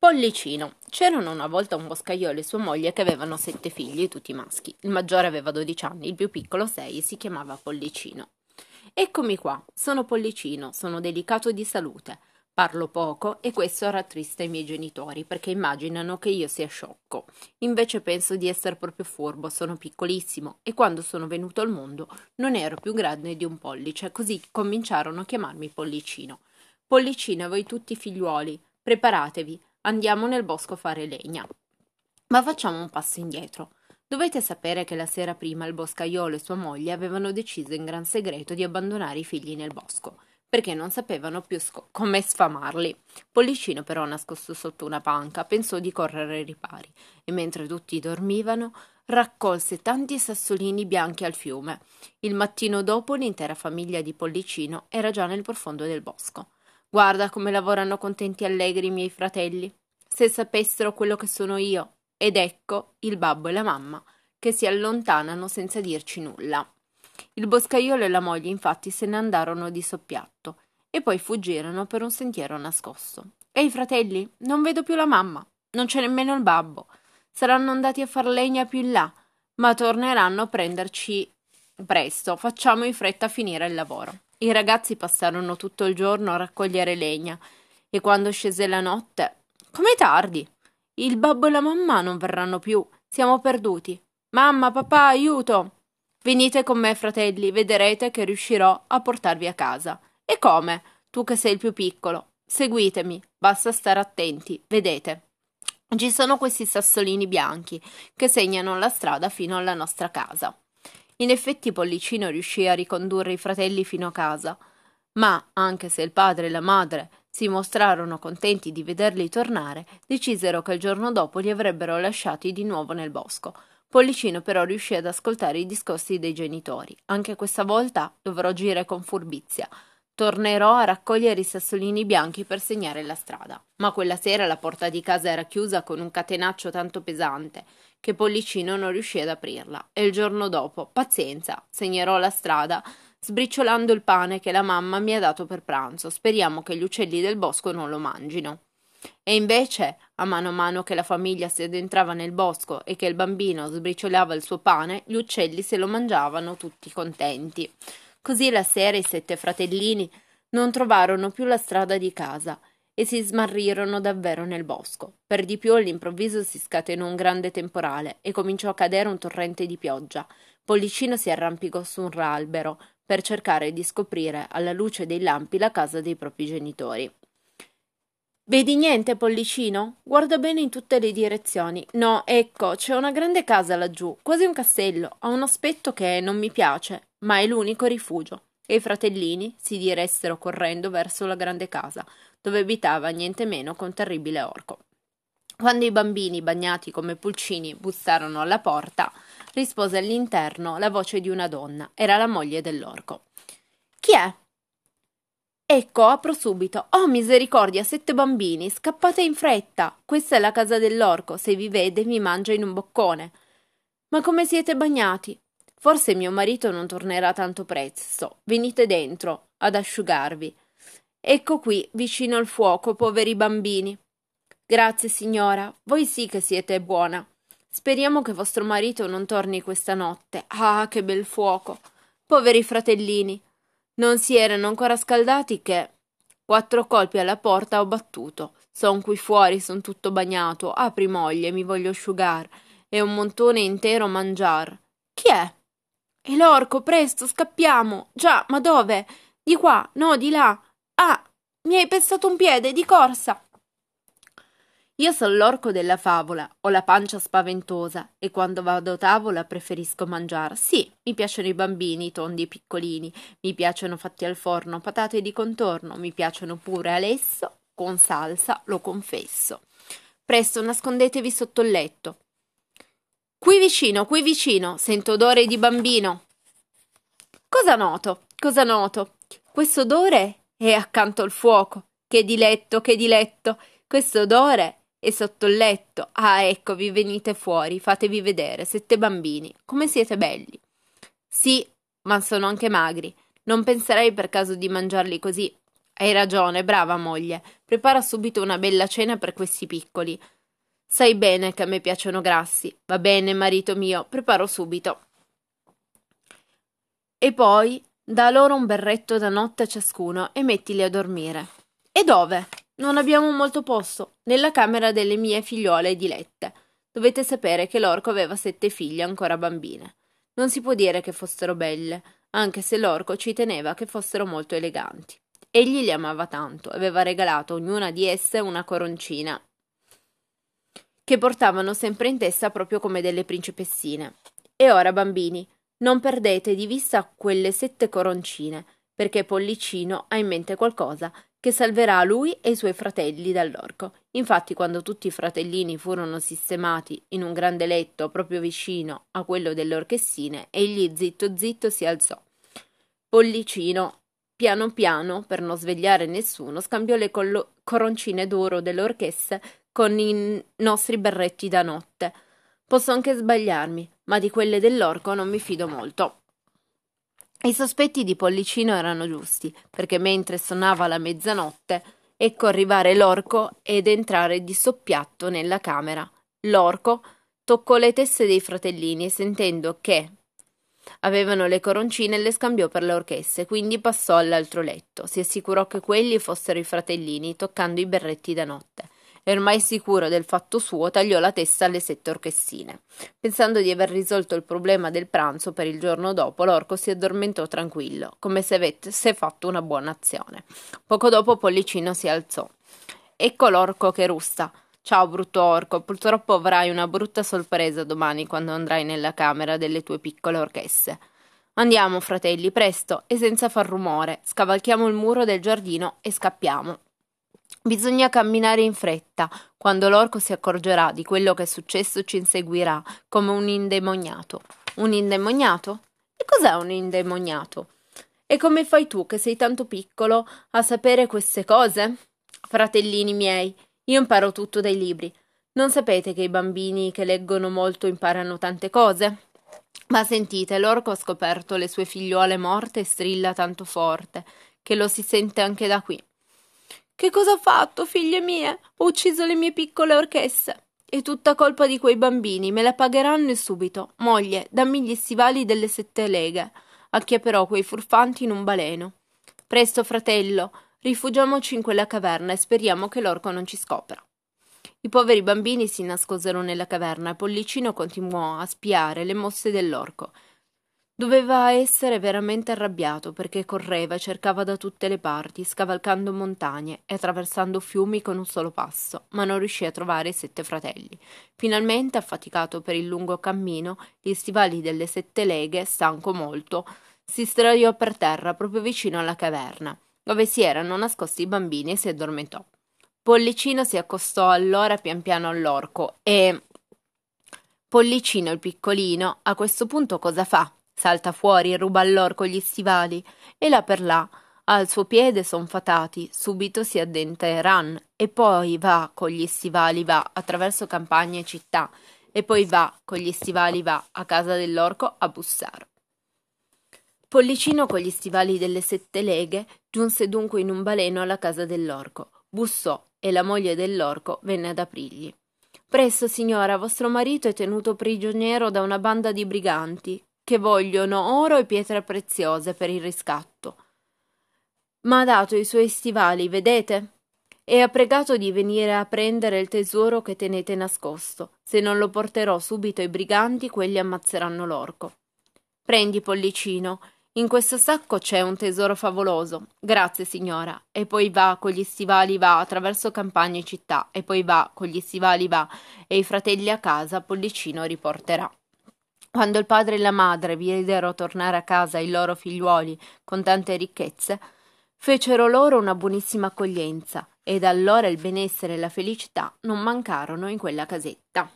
Pollicino. C'erano una volta un boscaiolo e sua moglie che avevano sette figli, tutti maschi. Il maggiore aveva dodici anni, il più piccolo sei e si chiamava Pollicino. Eccomi qua, sono Pollicino, sono delicato di salute. Parlo poco e questo rattrista i miei genitori perché immaginano che io sia sciocco. Invece penso di essere proprio furbo, sono piccolissimo e quando sono venuto al mondo non ero più grande di un pollice, così cominciarono a chiamarmi Pollicino. Pollicino voi tutti figliuoli, preparatevi, Andiamo nel bosco a fare legna. Ma facciamo un passo indietro. Dovete sapere che la sera prima il boscaiolo e sua moglie avevano deciso in gran segreto di abbandonare i figli nel bosco, perché non sapevano più sco- come sfamarli. Pollicino però, nascosto sotto una panca, pensò di correre ai ripari, e mentre tutti dormivano, raccolse tanti sassolini bianchi al fiume. Il mattino dopo l'intera famiglia di Pollicino era già nel profondo del bosco. Guarda come lavorano contenti e allegri i miei fratelli. Se sapessero quello che sono io. Ed ecco il babbo e la mamma che si allontanano senza dirci nulla. Il boscaiolo e la moglie infatti se ne andarono di soppiatto e poi fuggirono per un sentiero nascosto. Ehi fratelli, non vedo più la mamma, non c'è nemmeno il babbo. Saranno andati a far legna più in là, ma torneranno a prenderci presto. Facciamo in fretta a finire il lavoro. I ragazzi passarono tutto il giorno a raccogliere legna e quando scese la notte. Com'è tardi? Il babbo e la mamma non verranno più. Siamo perduti. Mamma, papà, aiuto! Venite con me, fratelli, vedrete che riuscirò a portarvi a casa. E come? Tu che sei il più piccolo. Seguitemi, basta stare attenti, vedete. Ci sono questi sassolini bianchi che segnano la strada fino alla nostra casa. In effetti Pollicino riuscì a ricondurre i fratelli fino a casa, ma, anche se il padre e la madre si mostrarono contenti di vederli tornare, decisero che il giorno dopo li avrebbero lasciati di nuovo nel bosco. Pollicino però riuscì ad ascoltare i discorsi dei genitori. Anche questa volta dovrò agire con furbizia. Tornerò a raccogliere i sassolini bianchi per segnare la strada. Ma quella sera la porta di casa era chiusa con un catenaccio tanto pesante che Pollicino non riuscì ad aprirla. E il giorno dopo, pazienza, segnerò la strada, sbriciolando il pane che la mamma mi ha dato per pranzo. Speriamo che gli uccelli del bosco non lo mangino. E invece, a mano a mano che la famiglia si addentrava nel bosco e che il bambino sbriciolava il suo pane, gli uccelli se lo mangiavano tutti contenti. Così la sera i sette fratellini non trovarono più la strada di casa e si smarrirono davvero nel bosco. Per di più all'improvviso si scatenò un grande temporale e cominciò a cadere un torrente di pioggia. Pollicino si arrampicò su un albero per cercare di scoprire alla luce dei lampi la casa dei propri genitori. Vedi niente, Pollicino? Guarda bene in tutte le direzioni. No, ecco, c'è una grande casa laggiù, quasi un castello. Ha un aspetto che non mi piace, ma è l'unico rifugio. E i fratellini si diressero correndo verso la grande casa dove abitava niente meno che un terribile orco. Quando i bambini, bagnati come pulcini, bussarono alla porta, rispose all'interno la voce di una donna. Era la moglie dell'orco. Chi è? Ecco, apro subito. Oh, misericordia, sette bambini, scappate in fretta. Questa è la casa dell'orco. Se vi vede, vi mangia in un boccone. Ma come siete bagnati? Forse mio marito non tornerà tanto presto. Venite dentro ad asciugarvi. Ecco qui, vicino al fuoco, poveri bambini. Grazie, signora, voi sì che siete buona. Speriamo che vostro marito non torni questa notte. Ah, che bel fuoco. Poveri fratellini. Non si erano ancora scaldati che. Quattro colpi alla porta ho battuto. Son qui fuori, son tutto bagnato. Apri moglie, mi voglio asciugar. E un montone intero mangiar. Chi è? È l'orco, presto, scappiamo. Già, ma dove? Di qua, no, di là. Ah, mi hai pestato un piede, di corsa! Io sono l'orco della favola, ho la pancia spaventosa e quando vado a tavola preferisco mangiare. Sì, mi piacciono i bambini, tondi e piccolini, mi piacciono fatti al forno, patate di contorno, mi piacciono pure a lesso, con salsa, lo confesso. Presto, nascondetevi sotto il letto. Qui vicino, qui vicino, sento odore di bambino. Cosa noto? Cosa noto? Questo odore e accanto al fuoco. Che diletto, che diletto. Questo odore è sotto il letto. Ah, ecco, vi venite fuori, fatevi vedere, sette bambini. Come siete belli. Sì, ma sono anche magri. Non penserei per caso di mangiarli così. Hai ragione, brava moglie. Prepara subito una bella cena per questi piccoli. Sai bene che a me piacciono grassi. Va bene, marito mio, preparo subito. E poi da loro un berretto da notte a ciascuno e mettili a dormire. E dove? Non abbiamo molto posto. Nella camera delle mie figliuole dilette. Dovete sapere che l'orco aveva sette figlie ancora bambine. Non si può dire che fossero belle, anche se l'orco ci teneva che fossero molto eleganti. Egli li amava tanto, aveva regalato a ognuna di esse una coroncina, che portavano sempre in testa proprio come delle principessine. E ora, bambini, non perdete di vista quelle sette coroncine, perché Pollicino ha in mente qualcosa che salverà lui e i suoi fratelli dall'orco. Infatti, quando tutti i fratellini furono sistemati in un grande letto proprio vicino a quello delle orchessine, egli zitto zitto si alzò. Pollicino, piano piano, per non svegliare nessuno, scambiò le collo- coroncine d'oro delle orchesse con i nostri berretti da notte. Posso anche sbagliarmi, ma di quelle dell'orco non mi fido molto. I sospetti di Pollicino erano giusti, perché mentre suonava la mezzanotte, ecco arrivare l'orco ed entrare di soppiatto nella camera. L'orco toccò le teste dei fratellini e sentendo che avevano le coroncine le scambiò per le orchesse, quindi passò all'altro letto. Si assicurò che quelli fossero i fratellini, toccando i berretti da notte e ormai sicuro del fatto suo tagliò la testa alle sette orchessine. Pensando di aver risolto il problema del pranzo per il giorno dopo, l'orco si addormentò tranquillo, come se avesse fatto una buona azione. Poco dopo Pollicino si alzò. Ecco l'orco che rusta. Ciao brutto orco, purtroppo avrai una brutta sorpresa domani quando andrai nella camera delle tue piccole orchesse. Andiamo, fratelli, presto e senza far rumore, scavalchiamo il muro del giardino e scappiamo. Bisogna camminare in fretta. Quando l'orco si accorgerà di quello che è successo, ci inseguirà come un indemoniato. Un indemoniato? E cos'è un indemoniato? E come fai tu, che sei tanto piccolo, a sapere queste cose? Fratellini miei, io imparo tutto dai libri. Non sapete che i bambini che leggono molto imparano tante cose? Ma sentite, l'orco ha scoperto le sue figliuole morte e strilla tanto forte che lo si sente anche da qui. Che cosa ho fatto, figlie mie? Ho ucciso le mie piccole orchesse. È tutta colpa di quei bambini, me la pagheranno subito. Moglie, dammi gli stivali delle sette leghe. Acchiapperò quei furfanti in un baleno. Presto, fratello, rifugiamoci in quella caverna e speriamo che l'orco non ci scopra. I poveri bambini si nascosero nella caverna e Pollicino continuò a spiare le mosse dell'orco Doveva essere veramente arrabbiato perché correva e cercava da tutte le parti, scavalcando montagne e attraversando fiumi con un solo passo, ma non riuscì a trovare i sette fratelli. Finalmente, affaticato per il lungo cammino, gli stivali delle sette leghe, stanco molto, si sdraiò per terra proprio vicino alla caverna, dove si erano nascosti i bambini e si addormentò. Pollicino si accostò allora pian piano all'orco e. Pollicino il piccolino, a questo punto cosa fa? Salta fuori e ruba all'orco gli stivali e là per là al suo piede son fatati subito si addenta e ran e poi va con gli stivali va attraverso campagne e città e poi va con gli stivali va a casa dell'orco a bussare. Pollicino con gli stivali delle sette leghe giunse dunque in un baleno alla casa dell'orco bussò e la moglie dell'orco venne ad aprirgli. Presto signora vostro marito è tenuto prigioniero da una banda di briganti che vogliono oro e pietre preziose per il riscatto. Ma ha dato i suoi stivali, vedete? E ha pregato di venire a prendere il tesoro che tenete nascosto. Se non lo porterò subito ai briganti, quelli ammazzeranno l'orco. Prendi, pollicino. In questo sacco c'è un tesoro favoloso. Grazie, signora. E poi va con gli stivali va attraverso campagne e città, e poi va con gli stivali va, e i fratelli a casa Pollicino riporterà. Quando il padre e la madre videro tornare a casa i loro figliuoli con tante ricchezze, fecero loro una buonissima accoglienza, ed allora il benessere e la felicità non mancarono in quella casetta.